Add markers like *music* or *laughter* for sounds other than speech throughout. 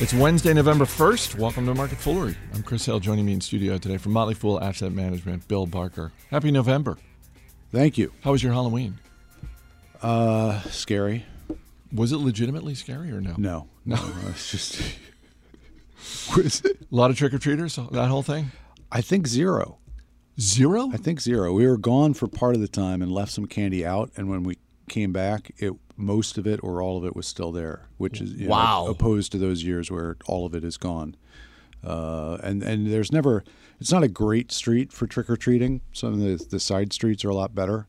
It's Wednesday, November 1st. Welcome to Market Foolery. I'm Chris Hill. Joining me in studio today from Motley Fool Asset Management, Bill Barker. Happy November. Thank you. How was your Halloween? Uh, scary. Was it legitimately scary or no? No, *laughs* No. it's just. A lot of trick or treaters, that whole thing? I think zero. Zero? I think zero. We were gone for part of the time and left some candy out, and when we came back, it most of it or all of it was still there, which is you know, Wow. opposed to those years where all of it is gone. Uh, and and there's never. It's not a great street for trick or treating. Some of the the side streets are a lot better.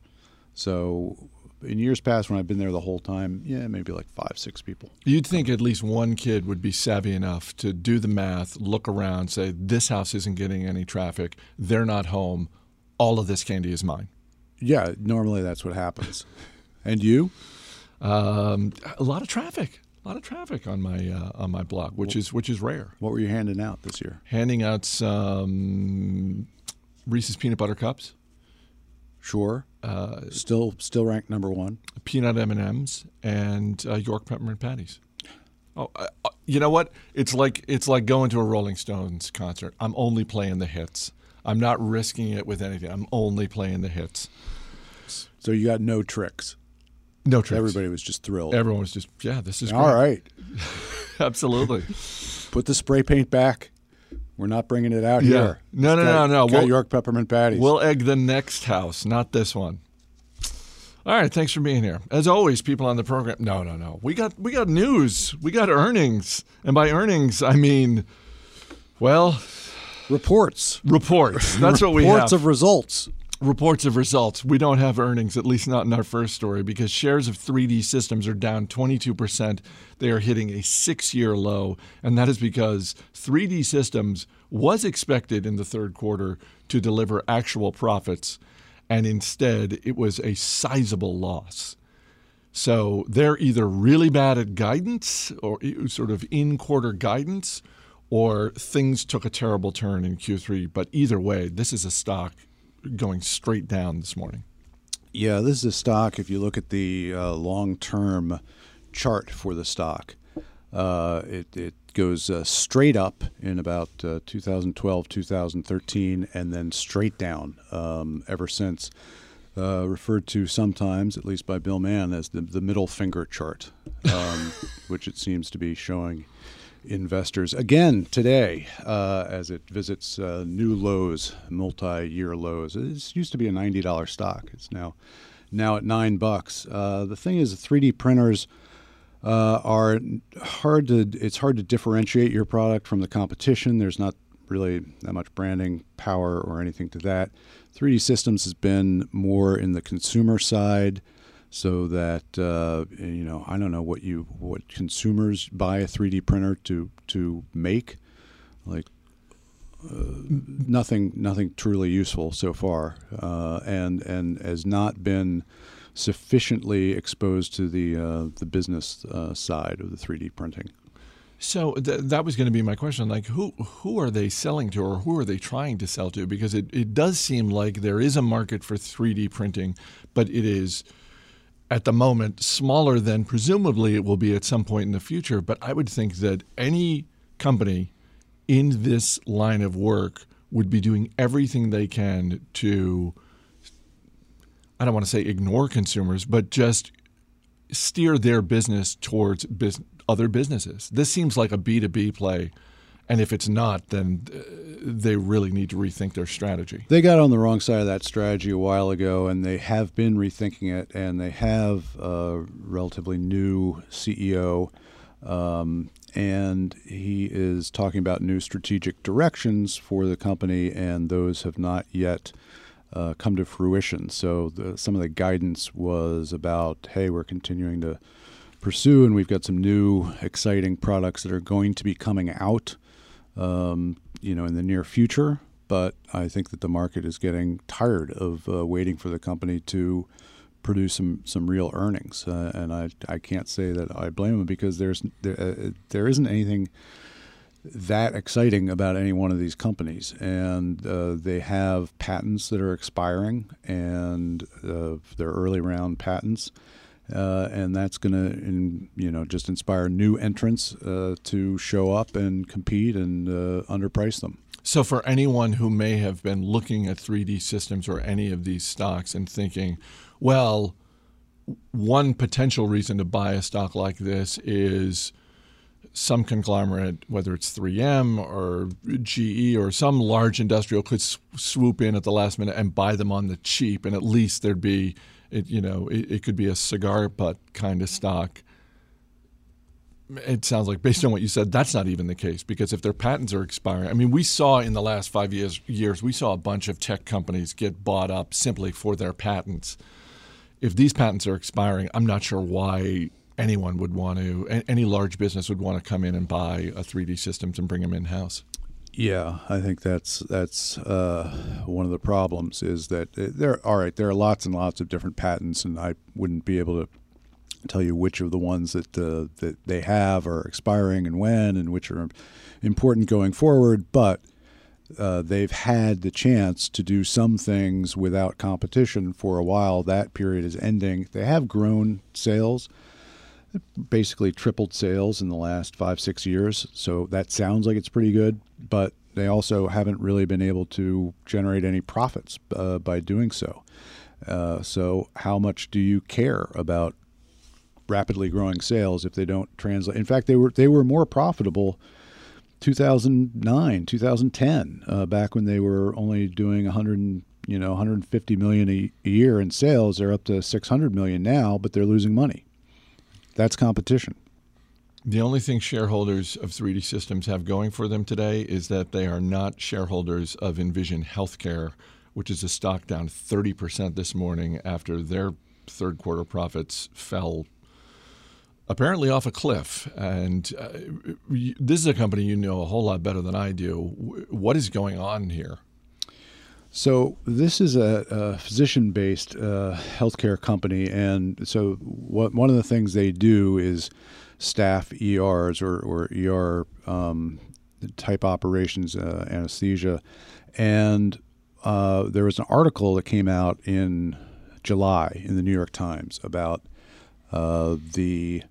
So. In years past, when I've been there the whole time, yeah, maybe like five, six people. You'd think at least one kid would be savvy enough to do the math, look around, say, this house isn't getting any traffic, they're not home, all of this candy is mine. Yeah, normally that's what happens. And you? Um, a lot of traffic. A lot of traffic on my uh, on my block, which is which is rare. What were you handing out this year? Handing out some Reese's peanut butter cups, Sure. uh, Still, still ranked number one. peanut M and M's, and uh, York peppermint patties. Oh, uh, uh, you know what? It's like it's like going to a Rolling Stones concert. I'm only playing the hits. I'm not risking it with anything. I'm only playing the hits. So you got no tricks. No tricks. Everybody was just thrilled. Everyone was just, yeah, this is All great. right, *laughs* Absolutely. put the spray paint back. We're not bringing it out Yeah. here. No, It's no, got- no, no. got We'll- York peppermint patties. We'll egg the next house, not this one. All right, thanks for being here. As always, people on the program. No, no, no. We got we got news. We got earnings, and by earnings, I mean, well, reports. reports. That's what we reports have. Reports of results. Reports of results. We don't have earnings, at least not in our first story, because shares of 3D systems are down 22%. They are hitting a six year low. And that is because 3D systems was expected in the third quarter to deliver actual profits. And instead, it was a sizable loss. So they're either really bad at guidance or sort of in quarter guidance, or things took a terrible turn in Q3. But either way, this is a stock going straight down this morning. Yeah, this is a stock. If you look at the uh, long-term chart for the stock, uh, it, it goes uh, straight up in about uh, 2012, 2013, and then straight down um, ever since. Uh, referred to sometimes, at least by Bill Mann, as the, the middle finger chart, um, *laughs* which it seems to be showing investors again today uh, as it visits uh, new lows, multi-year lows. This used to be a ninety dollar stock. It's now now at nine bucks. Uh, the thing is, 3D printers uh, are hard to. It's hard to differentiate your product from the competition. There's not really that much branding power or anything to that. 3D Systems has been more in the consumer side so that uh, you know I don't know what you what consumers buy a 3D printer to to make like uh, nothing nothing truly useful so far uh, and and has not been sufficiently exposed to the uh, the business uh, side of the 3D printing. So th- that was going to be my question. Like, who who are they selling to, or who are they trying to sell to? Because it, it does seem like there is a market for 3D printing, but it is at the moment smaller than presumably it will be at some point in the future. But I would think that any company in this line of work would be doing everything they can to I don't want to say ignore consumers, but just steer their business towards other businesses. This seems like a B2B play. And if it's not, then uh, they really need to rethink their strategy. They got on the wrong side of that strategy a while ago, and they have been rethinking it. And they have a relatively new CEO, um, and he is talking about new strategic directions for the company, and those have not yet uh, come to fruition. So the, some of the guidance was about, hey, we're continuing to pursue, and we've got some new exciting products that are going to be coming out um, you know, in the near future. But I think that the market is getting tired of uh, waiting for the company to produce some, some real earnings, uh, and I, I can't say that I blame them because there's there, uh, there isn't anything that exciting about any one of these companies, and uh, they have patents that are expiring, and uh, their early round patents uh, and that's going to, you know, just inspire new entrants uh, to show up and compete and uh, underprice them. So, for anyone who may have been looking at 3D systems or any of these stocks and thinking, well, one potential reason to buy a stock like this is some conglomerate, whether it's 3M or GE or some large industrial, could swoop in at the last minute and buy them on the cheap, and at least there'd be it, you know, it, it could be a cigar butt kind of stock. It sounds like, based on what you said, that's not even the case because if their patents are expiring, I mean, we saw in the last five years, years we saw a bunch of tech companies get bought up simply for their patents. If these patents are expiring, I'm not sure why anyone would want to, any large business would want to come in and buy a 3D systems and bring them in house. Yeah, I think that's that's uh, one of the problems is that there. All right, there are lots and lots of different patents, and I wouldn't be able to tell you which of the ones that uh, that they have are expiring and when, and which are important going forward. But uh, they've had the chance to do some things without competition for a while. That period is ending. They have grown sales basically tripled sales in the last five, six years. So that sounds like it's pretty good, but they also haven't really been able to generate any profits uh, by doing so. Uh, so, how much do you care about rapidly growing sales if they don't translate? In fact, they were they were more profitable 2009, 2010, uh, back when they were only doing 100, you know, 150 million a, a year in sales. They're up to 600 million now, but they're losing money. That's competition. The only thing shareholders of 3D Systems have going for them today is that they are not shareholders of Envision Healthcare, which is a stock down 30% this morning after their third quarter profits fell apparently off a cliff. And uh, this is a company you know a whole lot better than I do. What is going on here? So this is a, a physician-based uh, healthcare company, and so what, one of the things they do is staff ERs or, or ER um, type operations, uh, anesthesia, and uh, there was an article that came out in July in the New York Times about uh, the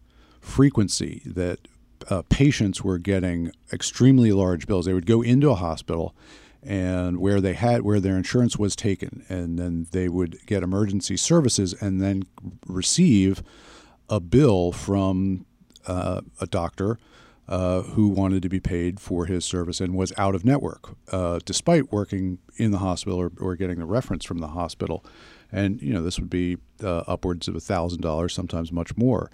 frequency that uh, patients were getting extremely large bills. They would go into a hospital and where they had where their insurance was taken. And then they would get emergency services and then receive a bill from uh, a doctor uh, who wanted to be paid for his service and was out of network uh, despite working in the hospital or, or, getting the reference from the hospital. And you know this would be uh, upwards of a thousand dollars sometimes much more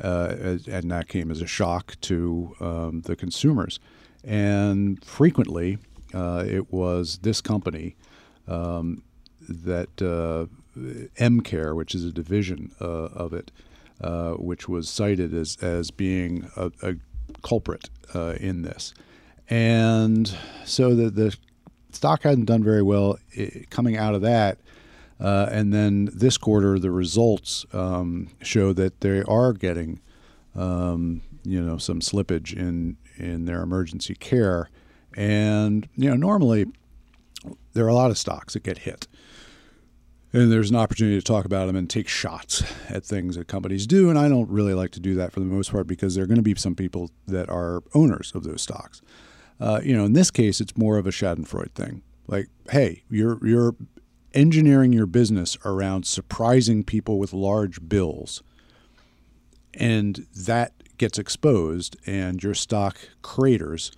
uh, and that came as a shock to um, the consumers. And frequently uh, it was this company um, that uh, EmCare, which is a division uh, of it, uh, which was cited as, as being a, a culprit uh, in this. And so the, the stock hadn't done very well it, coming out of that. Uh, and then this quarter, the results um, show that they are getting, um, you know, some slippage in in their emergency care, and, you know, normally there are a lot of stocks that get hit. And there's an opportunity to talk about them and take shots at things that companies do. And I don't really like to do that for the most part because there are going to be some people that are owners of those stocks. Uh, you know, in this case, it's more of a Schadenfreude thing. Like, hey, you're you're engineering your business around surprising people with large bills, and that gets exposed, and your stock craters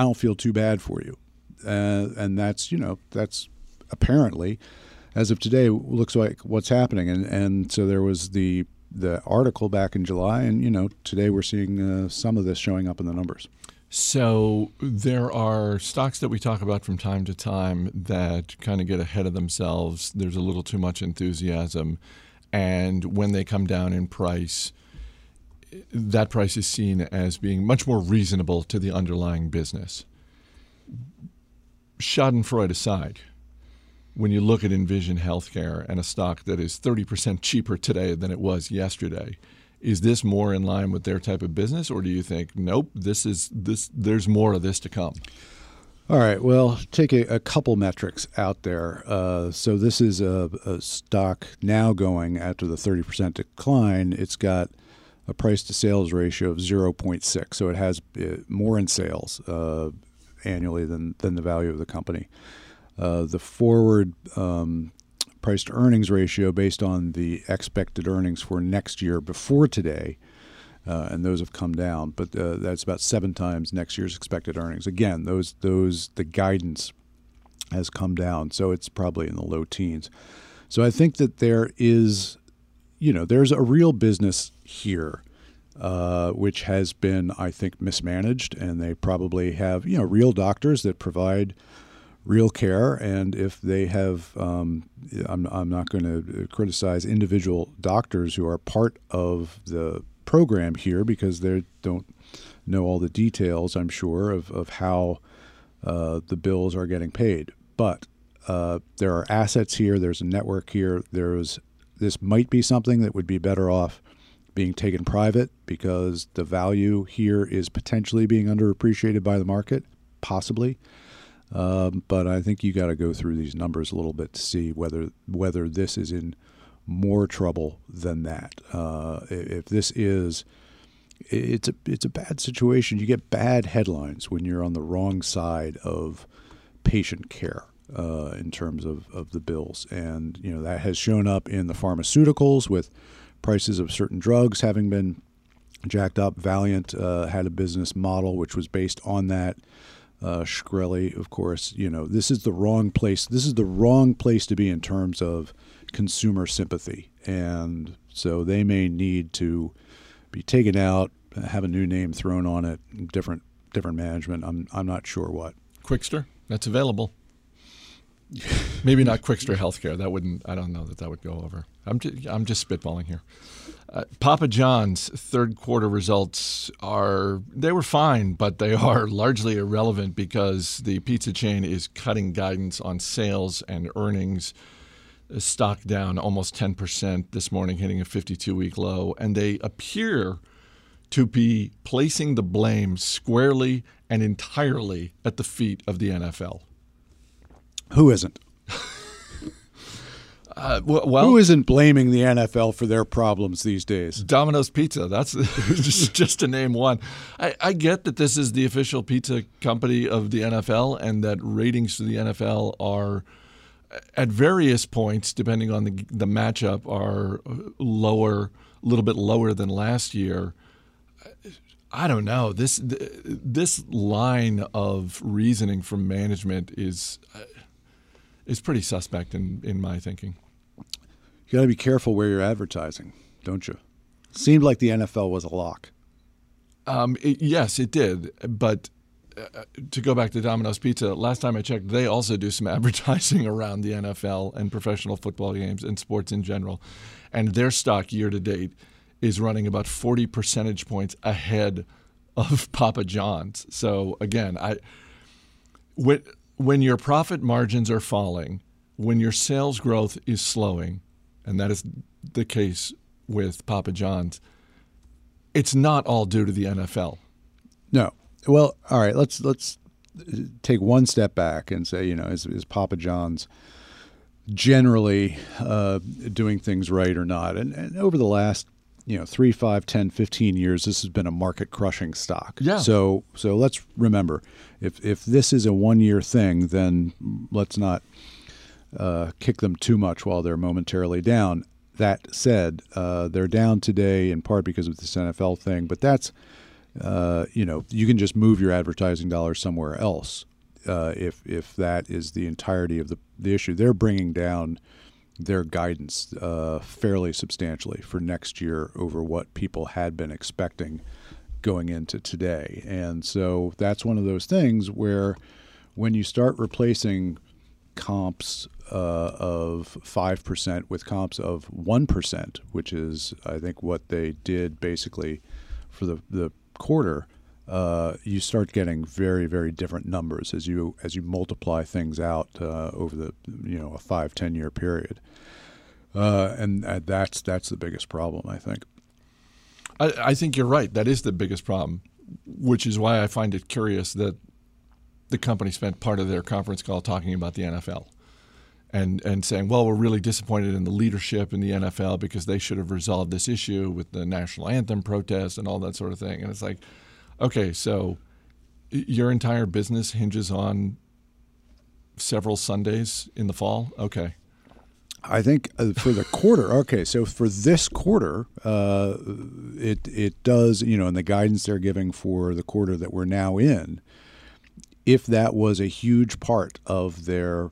I don't feel too bad for you. Uh, and that's, you know, that's apparently, as of today, looks like what's happening. And, and so there was the, the article back in July, and, you know, today we're seeing uh, some of this showing up in the numbers. So there are stocks that we talk about from time to time that kind of get ahead of themselves. There's a little too much enthusiasm. And when they come down in price, that price is seen as being much more reasonable to the underlying business. Schadenfreude aside, when you look at Envision Healthcare and a stock that is 30% cheaper today than it was yesterday, is this more in line with their type of business or do you think nope this is this there's more of this to come All right. Well, take a, a couple metrics out there. Uh, so this is a, a, stock now going after the 30% decline. It's got a price to sales ratio of 0.6. So it has uh, more in sales uh, annually than, than the value of the company. Uh, the forward um, price to earnings ratio based on the expected earnings for next year before today uh, and those have come down. But uh, that's about seven times next year's expected earnings. Again, those those the guidance has come down, so it's probably in the low teens. So I think that there is, you know, there's a real business here. Uh, which has been, I think, mismanaged, and they probably have, you know, real doctors that provide real care. And if they have, um, I'm, I'm not going to criticize individual doctors who are part of the program here because they don't know all the details, I'm sure, of, of how uh, the bills are getting paid. But uh, there are assets here, there's a network here, there's this might be something that would be better off being taken private because the value here is potentially being underappreciated by the market, possibly. Um, but I think you got to go through these numbers a little bit to see whether whether this is in more trouble than that. Uh, if this is, it's a it's a bad situation. You get bad headlines when you're on the wrong side of patient care uh, in terms of, of the bills, and you know that has shown up in the pharmaceuticals with prices of certain drugs having been jacked up. Valeant uh, had a business model which was based on that. Uh, Shkreli, of course, you know this is the wrong place. This is the wrong place to be in terms of consumer sympathy. And so they may need to be taken out, have a new name thrown on it, different different management. I'm I'm not sure what. Qwikster, that's available. *laughs* Maybe not Qwikster Healthcare. That wouldn't. I don't know that that would go over. I'm just, I'm just spitballing here. Uh, Papa John's third quarter results are they were fine, but they are *laughs* largely irrelevant because the pizza chain is cutting guidance on sales and earnings stock down almost 10% this morning, hitting a 52 week low. And they appear to be placing the blame squarely and entirely at the feet of the NFL. Who isn't? *laughs* Uh, well, who isn't blaming the NFL for their problems these days? Domino's Pizza. That's *laughs* just, just to name one. I, I, get that this is the official pizza company of the NFL and that ratings for the NFL are at various points, depending on the the matchup, are lower, a little bit lower than last year. I don't know. This this line of reasoning from management is is pretty suspect in in my thinking. You got to be careful where you're advertising, don't you? Seemed like the NFL was a lock. Um, it, yes, it did, but uh, to go back to Domino's Pizza, last time I checked, they also do some *laughs* advertising around the NFL and professional football games and sports in general. And their stock year to date is running about 40 percentage points ahead of Papa John's. So again, I when when your profit margins are falling, when your sales growth is slowing, and that is the case with Papa John's, it's not all due to the NFL. No, well, all right. Let's let's take one step back and say, you know, is, is Papa John's generally uh, doing things right or not? And, and over the last you know three five ten fifteen years this has been a market crushing stock. Yeah. So so let's remember if if this is a one year thing then let's not uh, kick them too much while they're momentarily down. That said uh, they're down today in part because of this nfl thing but that's uh, you know, you can just move your advertising dollars somewhere else uh, if if that is the entirety of the the issue. They're bringing down their guidance uh, fairly substantially for next year over what people had been expecting going into today, and so that's one of those things where when you start replacing comps uh, of 5% with comps of 1%, which is, I think, what they did basically for the, the quarter, uh, you start getting very very different numbers as you as you multiply things out uh, over the you know a five ten year period, uh, and uh, that's that's the biggest problem I think. I, I think you're right. That is the biggest problem, which is why I find it curious that the company spent part of their conference call talking about the NFL and and saying, well, we're really disappointed in the leadership in the NFL because they should have resolved this issue with the national anthem protest and all that sort of thing. And it's like, okay, so your entire business hinges on several Sundays in the fall. Okay. I think uh, for the quarter, okay, so for this quarter, uh, it it does, you know, and the guidance they're giving for the quarter that we're now in, if that was a huge part of their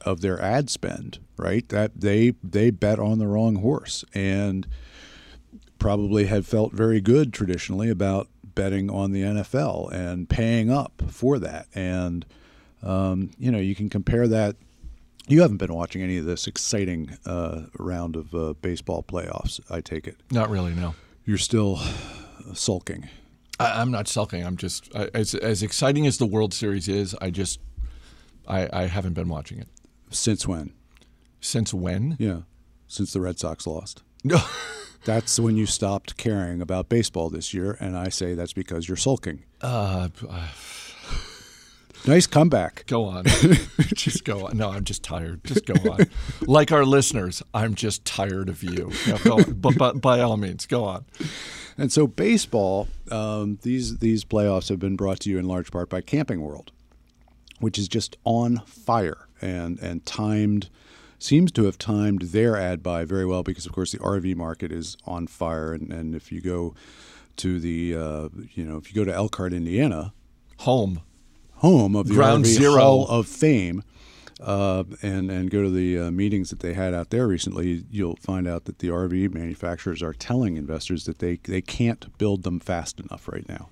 of their ad spend, right? That they they bet on the wrong horse and probably had felt very good traditionally about betting on the NFL and paying up for that. And um, you know, you can compare that. You haven't been watching any of this exciting uh, round of uh, baseball playoffs, I take it. Not really, no. You're still sulking. I, am not sulking. I'm just I, as as exciting as the World Series is. I just I, I haven't been watching it. Since when? Since when? Yeah, since the Red Sox lost. No. *laughs* that's when you stopped caring about baseball this year, and I say that's because you're sulking. Uh, uh nice comeback. Go on. *laughs* just go on. No, I'm just tired. Just go on. like our listeners, I'm just tired of you. No, go on. But, but by all means, go on. And so, baseball, um, these these playoffs have been brought to you in large part by Camping World, which is just on fire and and timed seems to have timed their ad buy very well because of course the RV market is on fire and, and if you go to the uh, you know if you go to Elkhart, Indiana, home home of the Ground RV Zero. Hall of Fame. Uh, and and go to the uh, meetings that they had out there recently, you'll find out that the RV manufacturers are telling investors that they they can't build them fast enough right now.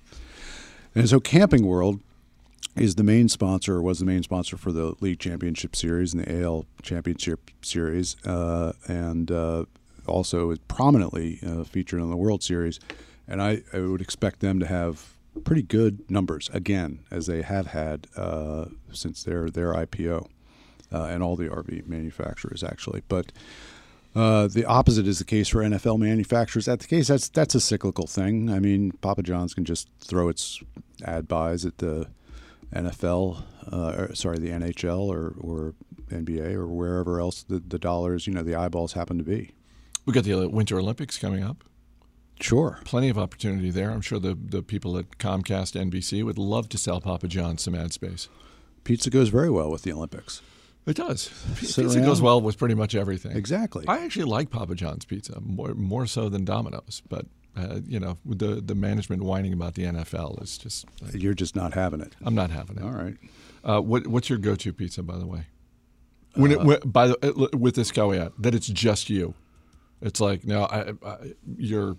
And so Camping World is the main sponsor, was the main sponsor for the league championship series and the AL championship series, uh, and uh, also is prominently uh, featured on the World Series. And I, I, would expect them to have pretty good numbers again, as they have had uh, since their their IPO, uh, and all the RV manufacturers actually. But uh, the opposite is the case for NFL manufacturers. At the case, that's that's a cyclical thing. I mean, Papa John's can just throw its ad buys at the NFL, uh, or, sorry, the NHL or, or NBA or wherever else the, the dollars, you know, the eyeballs happen to be. We got the Winter Olympics coming up. Sure. Plenty of opportunity there. I'm sure the, the people at Comcast NBC would love to sell Papa John's some ad space. Pizza goes very well with the Olympics. It does. Pizza around. goes well with pretty much everything. Exactly. I actually like Papa John's pizza more more so than Domino's, but uh, you know, the the management whining about the NFL is just. Like, You're just not having it. I'm not having it. All right. Uh, what what's your go-to pizza, by the way? When, uh, it, when by the uh, with this caveat that it's just you, it's like no, I, I, you're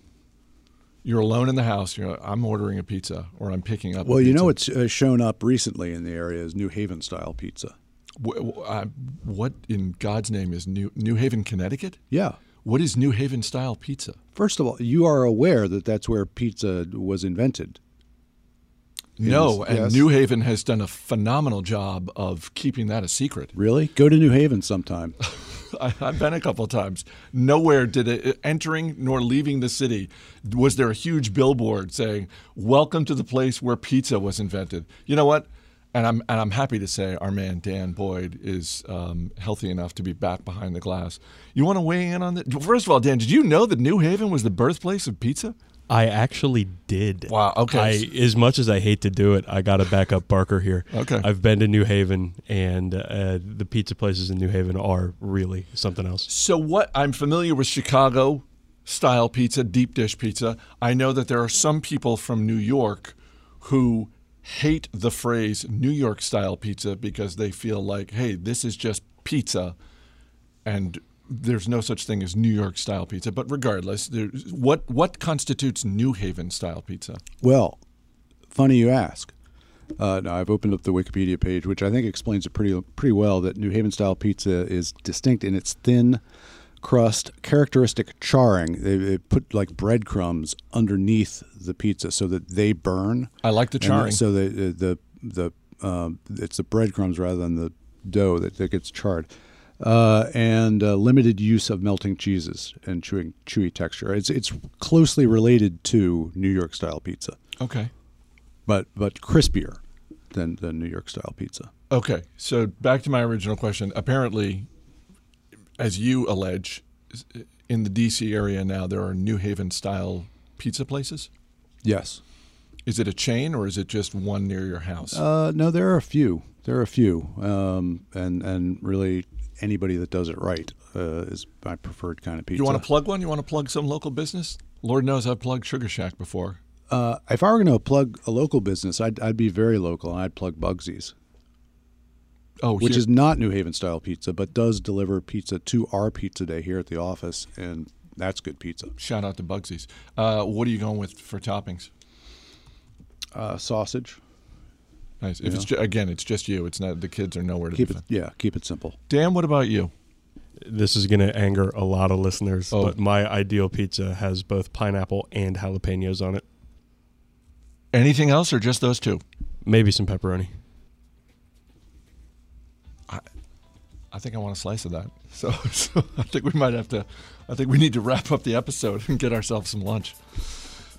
you're alone in the house. You know, I'm ordering a pizza or I'm picking up. Well, you know, what's uh, shown up recently in the area is New Haven style pizza. what in God's name is New New Haven, Connecticut? Yeah. What is New Haven style pizza? First of all, you are aware that that's where pizza was invented. No, and yes. New Haven has done a phenomenal job of keeping that a secret. Really? Go to New Haven sometime. *laughs* I, have been a couple times. Nowhere did it uh, entering nor leaving the city was there a huge billboard saying "Welcome to the place where pizza was invented." You know what? And I'm and I'm happy to say our man Dan Boyd is um, healthy enough to be back behind the glass. You want to weigh in on that? First of all, Dan, did you know that New Haven was the birthplace of pizza? I actually did. Wow. Okay. I, as much as I hate to do it, I got to back up Barker here. Okay. I've been to New Haven, and uh, the pizza places in New Haven are really something else. So, what I'm familiar with Chicago style pizza, deep dish pizza. I know that there are some people from New York who hate the phrase New York style pizza because they feel like, hey, this is just pizza and there's no such thing as New York style pizza. But regardless, what what constitutes New Haven style pizza? Well, funny you ask. Uh, now I've opened up the Wikipedia page, which I think explains it pretty pretty well. That New Haven style pizza is distinct in its thin crust, characteristic charring. They, they, put like breadcrumbs underneath the pizza so that they burn. I like the charring. so the the the, um, it's the breadcrumbs rather than the dough that, that gets charred. Uh, and uh, limited use of melting cheeses and chewing chewy texture. It's it's closely related to New York style pizza. Okay. But but crispier. than than New York style pizza. Okay, so back to my original question. Apparently, as you allege, in the D.C. area now there are New Haven style pizza places. Yes. Is it a chain or is it just one near your house? Uh, no, there are a few. There are a few, um, and and really anybody that does it right uh, is my preferred kind of pizza. you want to plug one? You want to plug some local business? Lord knows I've plugged Sugar Shack before. Uh, if I were going to plug a local business, I'd, I'd be very local and I'd plug Bugsy's, Oh, which here- is not New Haven style pizza, but does deliver pizza to our pizza day here at the office, and that's good pizza. shout out to Bugsy's. Uh, what are you going with for toppings? Uh, sausage, Nice. If it's ju- again, it's just you. It's not the kids are nowhere to keep be it found. yeah, keep it simple. Dan, what about you? This is going to anger a lot of listeners, Oh. but my ideal pizza has both pineapple and jalapenos on it. Anything else or just those two? Maybe some pepperoni. I think I want a slice of that. *laughs* So, so I think we might have to. I think we need to wrap up the episode and get ourselves some lunch.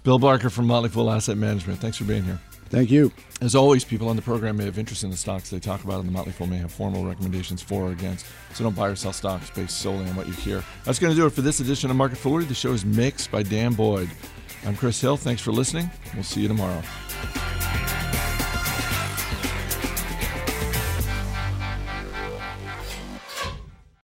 Bill Barker from Motley Fool Asset Management. Thanks for being here. Thank you. As always, people on the program may have interest in the stocks they talk about, and the Motley Fool may have formal recommendations for or against. So don't buy or sell stocks based solely on what you hear. That's going to do it for this edition of Market Foolery. The show is mixed by Dan Boyd. I'm Chris Hill. Thanks for listening. We'll see you tomorrow.